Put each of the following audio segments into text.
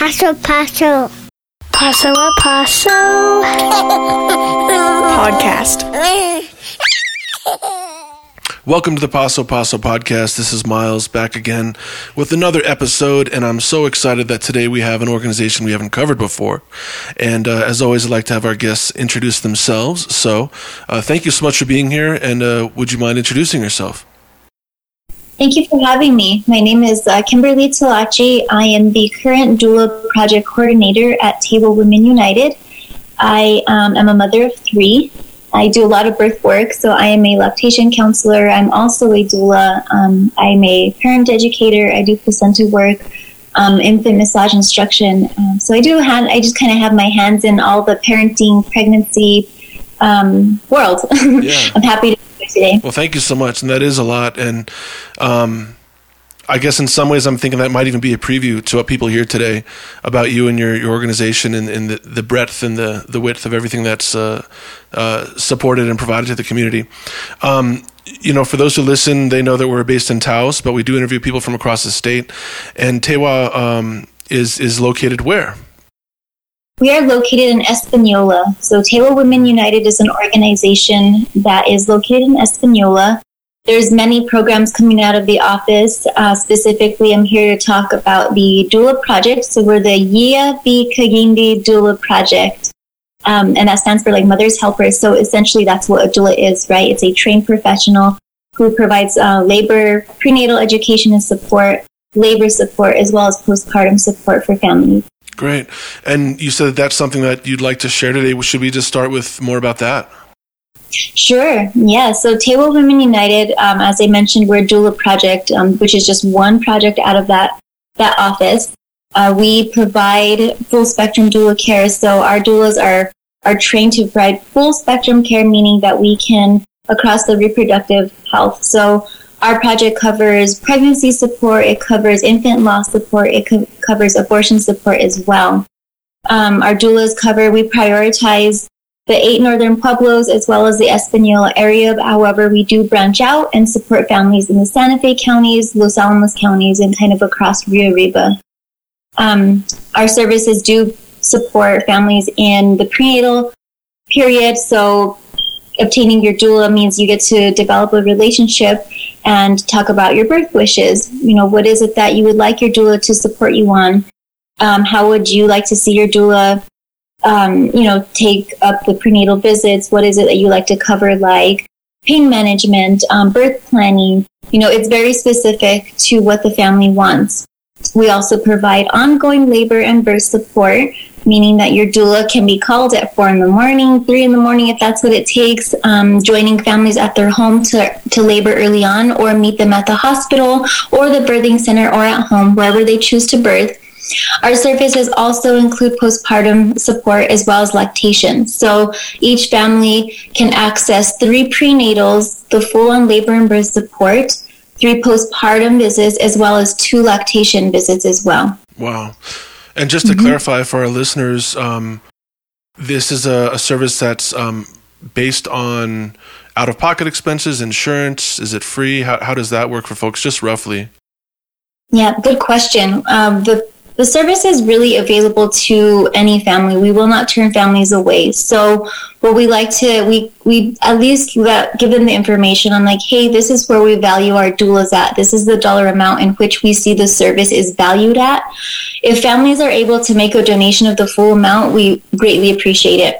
Paso Paso. Paso a Paso podcast. Welcome to the Paso Paso podcast. This is Miles back again with another episode, and I'm so excited that today we have an organization we haven't covered before. And uh, as always, I'd like to have our guests introduce themselves. So, uh, thank you so much for being here, and uh, would you mind introducing yourself? Thank you for having me. My name is uh, Kimberly Talachi. I am the current doula project coordinator at Tewa Women United. I um, am a mother of three. I do a lot of birth work, so I am a lactation counselor. I'm also a doula. Um, I'm a parent educator. I do placenta work, um, infant massage instruction. Um, so I do hand. I just kind of have my hands in all the parenting, pregnancy um, world. Yeah. I'm happy to today. Well, thank you so much, and that is a lot. And um, I guess in some ways, I'm thinking that might even be a preview to what people hear today about you and your, your organization and, and the, the breadth and the, the width of everything that's uh, uh, supported and provided to the community. Um, you know, for those who listen, they know that we're based in Taos, but we do interview people from across the state. And Tewa um, is is located where? We are located in Espanola. So Tewa Women United is an organization that is located in Espanola. There's many programs coming out of the office. Uh, specifically, I'm here to talk about the doula project. So we're the Yia B Kagindi Doula Project. Um, and that stands for like mother's helpers. So essentially that's what a doula is, right? It's a trained professional who provides uh, labor, prenatal education and support, labor support, as well as postpartum support for families. Great. And you said that that's something that you'd like to share today. Should we just start with more about that? Sure. Yeah. So Tewa Women United, um, as I mentioned, we're a doula project, um, which is just one project out of that that office. Uh, we provide full spectrum doula care. So our doulas are are trained to provide full spectrum care, meaning that we can across the reproductive health. So our project covers pregnancy support, it covers infant loss support, it co- covers abortion support as well. Um, our doulas cover, we prioritize the eight northern pueblos as well as the Espanola area. However, we do branch out and support families in the Santa Fe counties, Los Alamos counties, and kind of across Rio Arriba. Um, our services do support families in the prenatal period. So obtaining your doula means you get to develop a relationship and talk about your birth wishes. You know, what is it that you would like your doula to support you on? Um, how would you like to see your doula, um, you know, take up the prenatal visits? What is it that you like to cover, like pain management, um, birth planning? You know, it's very specific to what the family wants. We also provide ongoing labor and birth support, meaning that your doula can be called at four in the morning, three in the morning, if that's what it takes, um, joining families at their home to, to labor early on, or meet them at the hospital or the birthing center or at home, wherever they choose to birth. Our services also include postpartum support as well as lactation. So each family can access three prenatals, the full on labor and birth support, three postpartum visits, as well as two lactation visits as well. Wow. And just to clarify for our listeners, um, this is a, a service that's um, based on out of pocket expenses, insurance. Is it free? How, how does that work for folks, just roughly? Yeah, good question. Um, the the service is really available to any family. We will not turn families away. So, what we like to we we at least let, give them the information on like, hey, this is where we value our doulas at. This is the dollar amount in which we see the service is valued at. If families are able to make a donation of the full amount, we greatly appreciate it.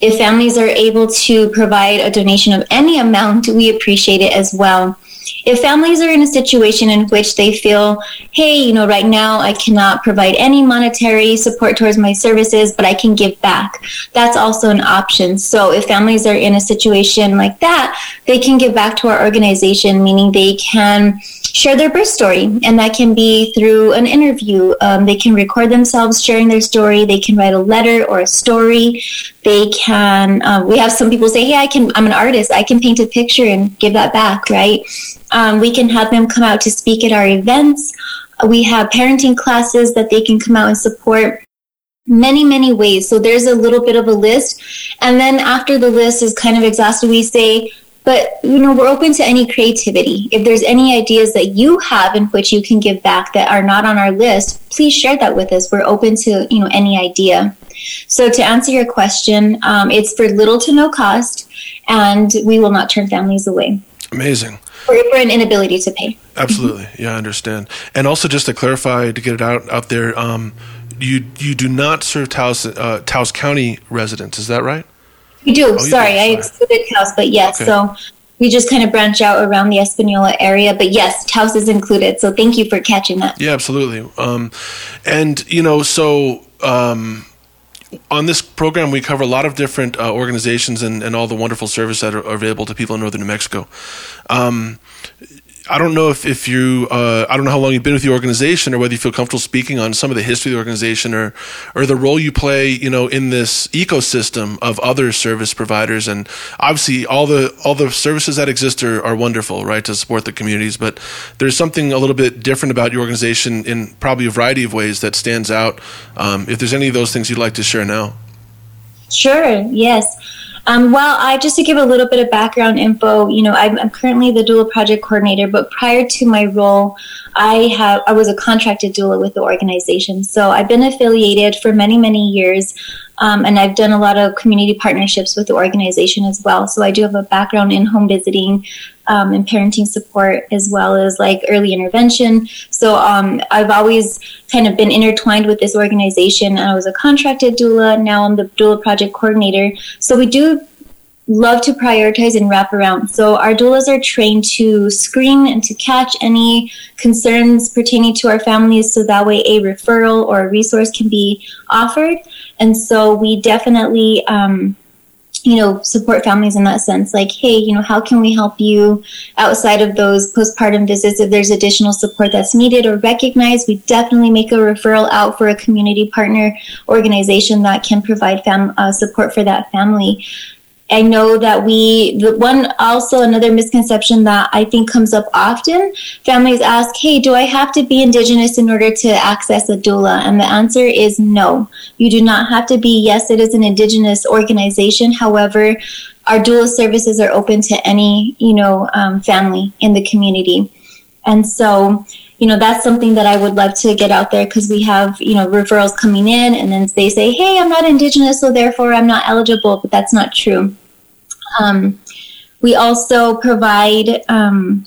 If families are able to provide a donation of any amount, we appreciate it as well. If families are in a situation in which they feel, hey, you know, right now I cannot provide any monetary support towards my services, but I can give back, that's also an option. So if families are in a situation like that, they can give back to our organization, meaning they can share their birth story, and that can be through an interview. Um, they can record themselves sharing their story. They can write a letter or a story. They can. Uh, we have some people say, "Hey, I can. I'm an artist. I can paint a picture and give that back." Right? Um, we can have them come out to speak at our events. We have parenting classes that they can come out and support many many ways so there's a little bit of a list and then after the list is kind of exhausted we say But you know, we're open to any creativity. If there's any ideas that you have in which you can give back that are not on our list, please share that with us. We're open to you know any idea. So to answer your question, um, it's for little to no cost, and we will not turn families away. Amazing. For, for an inability to pay. Absolutely, yeah, I understand. And also, just to clarify, to get it out out there, um, you you do not serve Taos, uh, Taos County residents, is that right? We do. Oh, Sorry, do. I excluded Taos, but yes. Okay. So we just kind of branch out around the Espanola area. But yes, Taos is included. So thank you for catching that. Yeah, absolutely. Um, and, you know, so. Um, on this program, we cover a lot of different uh, organizations and, and all the wonderful services that are, available to people in northern New Mexico. Um, I don't know if, if you, uh, I don't know how long you've been with the organization or whether you feel comfortable speaking on some of the history of the organization or, or the role you play, you know, in this ecosystem of other service providers. And obviously all the, all the services that exist are, are wonderful, right, to support the communities. But there's something a little bit different about your organization in probably a variety of ways that stands out. Um, if there's any of those things you'd like to share now. Sure, yes. Um, well, I just to give a little bit of background info, you know, I'm, I'm, currently the doula project coordinator, but prior to my role, I have I was a contracted doula with the organization. So I've been affiliated for many many years, um, and I've done a lot of community partnerships with the organization as well. So I do have a background in home visiting, um, and parenting support as well as like early intervention. So um, I've always kind of been intertwined with this organization. I was a contracted doula. Now I'm the doula project coordinator. So we do love to prioritize and wrap around. So our doulas are trained to screen and to catch any concerns pertaining to our families so that way a referral or a resource can be offered. And so we definitely um, you know, support families in that sense. Like, hey, you know, how can we help you outside of those postpartum visits? If there's additional support that's needed or recognized, we definitely make a referral out for a community partner organization that can provide fam- uh, support for that family. I know that we, the one also another misconception that I think comes up often, families ask, hey, do I have to be Indigenous in order to access a doula? And the answer is no. You do not have to be. Yes, it is an Indigenous organization. However, our doula services are open to any, you know, um, family in the community. And so, you know, that's something that I would love to get out there because we have, you know, referrals coming in and then they say, hey, I'm not Indigenous, so therefore I'm not eligible, but that's not true. Um, we also provide um,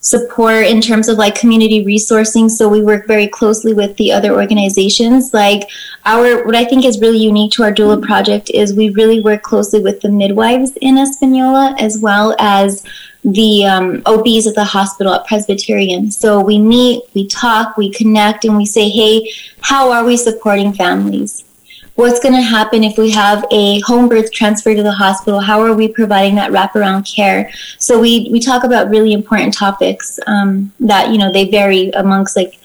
support in terms of like community resourcing. So we work very closely with the other organizations. Like our, what I think is really unique to our doula project is we really work closely with the midwives in Espanola as well as the um, OBs at the hospital at Presbyterian. So we meet, we talk, we connect, and we say, hey, how are we supporting families? What's going to happen if we have a home birth transfer to the hospital? How are we providing that wraparound care? So we, we talk about really important topics um, that, you know, they vary amongst like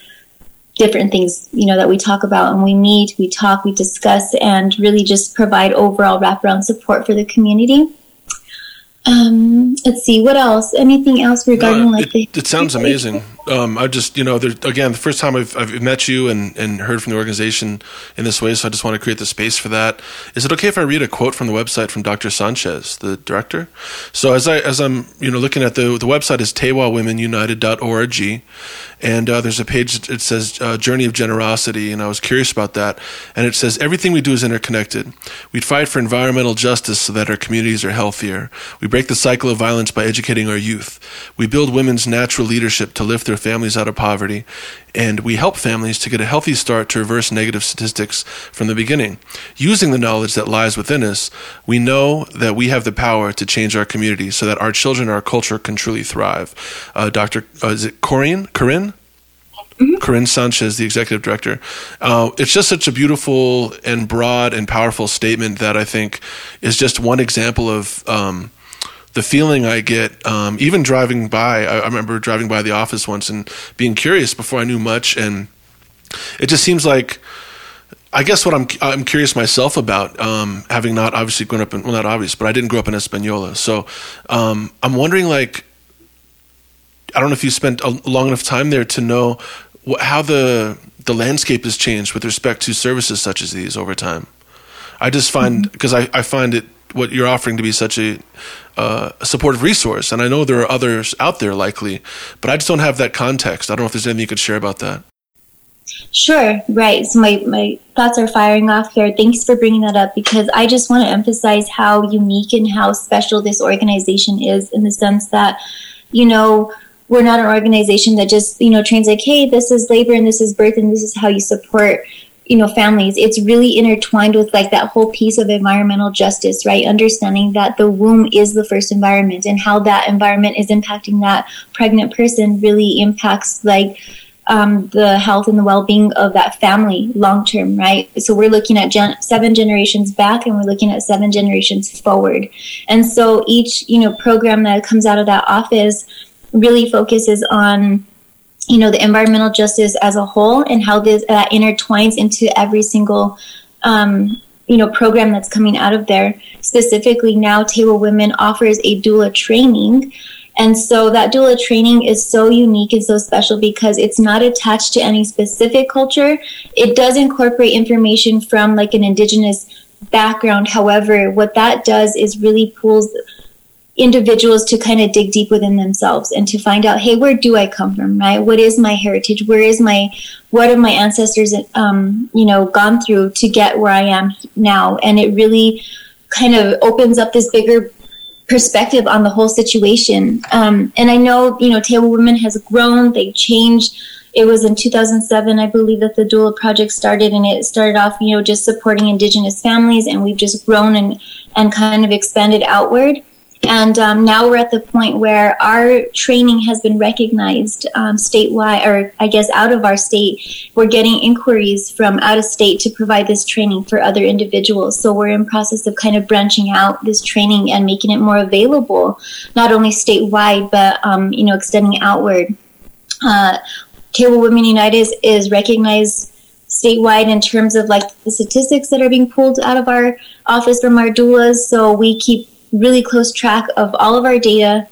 different things, you know, that we talk about and we meet, we talk, we discuss, and really just provide overall wraparound support for the community. Um, let's see what else. Anything else regarding no, like it, the? It sounds amazing. Um, I just you know there, again the first time I've, I've met you and, and heard from the organization in this way, so I just want to create the space for that. Is it okay if I read a quote from the website from Dr. Sanchez, the director? So as I as I'm you know looking at the the website is tewawomenunited.org, and uh, there's a page it says uh, Journey of Generosity, and I was curious about that, and it says everything we do is interconnected. We fight for environmental justice so that our communities are healthier. We break the cycle of violence by educating our youth. We build women's natural leadership to lift their families out of poverty, and we help families to get a healthy start to reverse negative statistics from the beginning. Using the knowledge that lies within us, we know that we have the power to change our community so that our children and our culture can truly thrive. Uh, Dr. Uh, is it Corinne? Corinne? Mm-hmm. Corinne Sanchez, the executive director. Uh, it's just such a beautiful and broad and powerful statement that I think is just one example of um, the feeling I get, um, even driving by, I, I, remember driving by the office once and being curious before I knew much, and it just seems like. I guess what I'm I'm curious myself about, um, having not obviously grown up in well not obvious, but I didn't grow up in Espanola, so um, I'm wondering like I don't know if you spent a long enough time there to know how the the landscape has changed with respect to services such as these over time. I just find because I, I find it what you're offering to be such a, uh, supportive resource, and I know there are others out there likely, but I just don't have that context. I don't know if there's anything you could share about that. Sure, right. So my, my thoughts are firing off here. Thanks for bringing that up because I just want to emphasize how unique and how special this organization is in the sense that, you know, we're not an organization that just, you know, trains like, hey, this is labor and this is birth and this is how you support you know families it's really intertwined with like that whole piece of environmental justice right? Understanding that the womb is the first environment and how that environment is impacting that pregnant person really impacts like um, the health and the well-being of that family long term right? So we're looking at gen- seven generations back and we're looking at seven generations forward. And so each you know program that comes out of that office really focuses on you know the environmental justice as a whole and how this that intertwines into every single um, you know program that's coming out of there. Specifically now Tewa women offers a doula training. And so that doula training is so unique and so special because it's not attached to any specific culture. It does incorporate information from like an indigenous background. However what that does is really pulls individuals to kind of dig deep within themselves and to find out, hey, where do I come from, right? What is my heritage? Where is my, what have my ancestors, um, you know, gone through to get where I am now? And it really kind of opens up this bigger perspective on the whole situation. Um, and I know, you know, Tewa Women has grown, they've changed. It was in 2007, I believe, that the Doula Project started, and it started off, you know, just supporting Indigenous families, and we've just grown and and kind of expanded outward. And um, now we're at the point where our training has been recognized um, statewide, or I guess out of our state. We're getting inquiries from out of state to provide this training for other individuals. So we're in process of kind of branching out this training and making it more available, not only statewide but um, you know extending outward. Uh, Tewa Women United is, is recognized statewide in terms of like the statistics that are being pulled out of our office from our doulas. So we keep really close track of all of our data.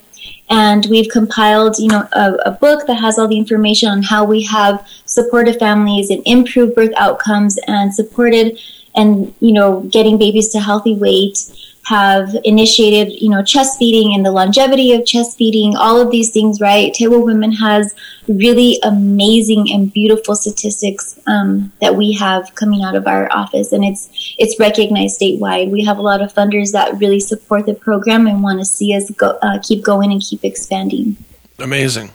And we've compiled you know a, a, book that has all the information on how we have supported families and improved birth outcomes and supported and you know getting babies to healthy weight have initiated, you know, chest feeding and the longevity of chest feeding, all of these things, right? Tewa Women has really amazing and beautiful statistics um, that we have coming out of our office, and it's it's recognized statewide. We have a lot of funders that really support the program and want to see us go, uh, keep going and keep expanding. Amazing.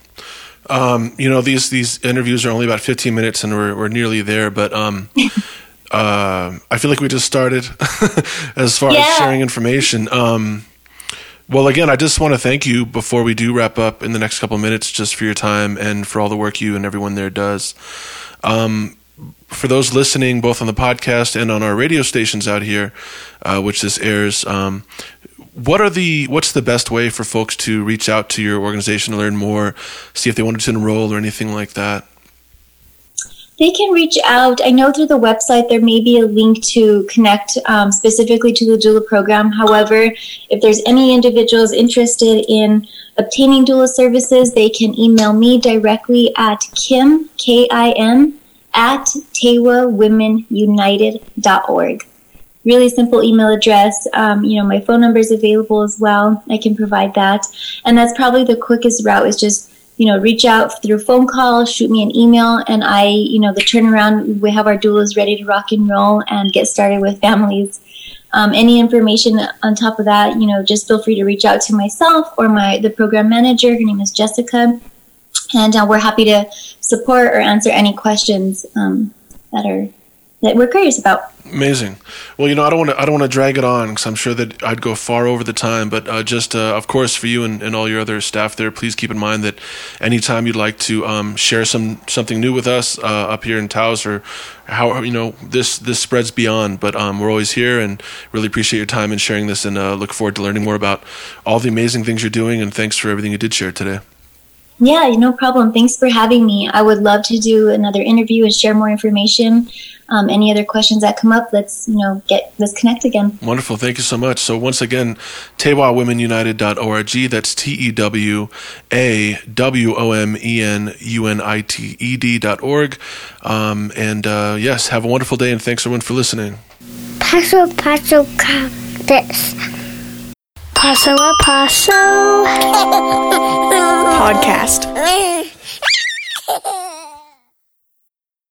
Um, you know, these these interviews are only about 15 minutes, and we're we're nearly there, but. Um, uh, I feel like we just started as far yeah. as sharing information. Um, well, again, I just want to thank you before we do wrap up in the next couple minutes, just for your time and for all the work you and everyone there does. Um, for those listening, both on the podcast and on our radio stations out here, uh, which this airs, um, what are the what's the best way for folks to reach out to your organization to learn more, see if they wanted to enroll or anything like that? They can reach out. I know through the website there may be a link to connect um, specifically to the doula program. However, if there's any individuals interested in obtaining doula services, they can email me directly at kim, K-I-M, at tewawomenunited.org. Really simple email address. Um, you know, my phone number is available as well. I can provide that. And that's probably the quickest route is just you know, reach out through phone call, shoot me an email, and I, you know, the turnaround, we have our doulas ready to rock and roll and get started with families. Um, any information on top of that, you know, just feel free to reach out to myself or my the program manager. Her name is Jessica, and uh, we're happy to support or answer any questions um, that are that we're curious about. Amazing. Well, you know, I don't want to I don't want to drag it on because I'm sure that I'd go far over the time. But uh, just uh, of course for you and, and, all your other staff there, please keep in mind that anytime you'd like to um, share some something new with us uh, up here in Taos or how you know this this spreads beyond. But um, we're always here and really appreciate your time in sharing this and uh, look forward to learning more about all the amazing things you're doing. And thanks for everything you did share today. Yeah, no problem. Thanks for having me. I would love to do another interview and share more information. Um, any other questions that come up, let's you know get let's connect again. Wonderful, thank you so much. So once again, TewaWomenUnited.org. That's T E W A W O M E N U N I T E D dot org. Um, and uh, yes, have a wonderful day, and thanks everyone for listening. Paso Paso Cactus. Paso a Paso podcast.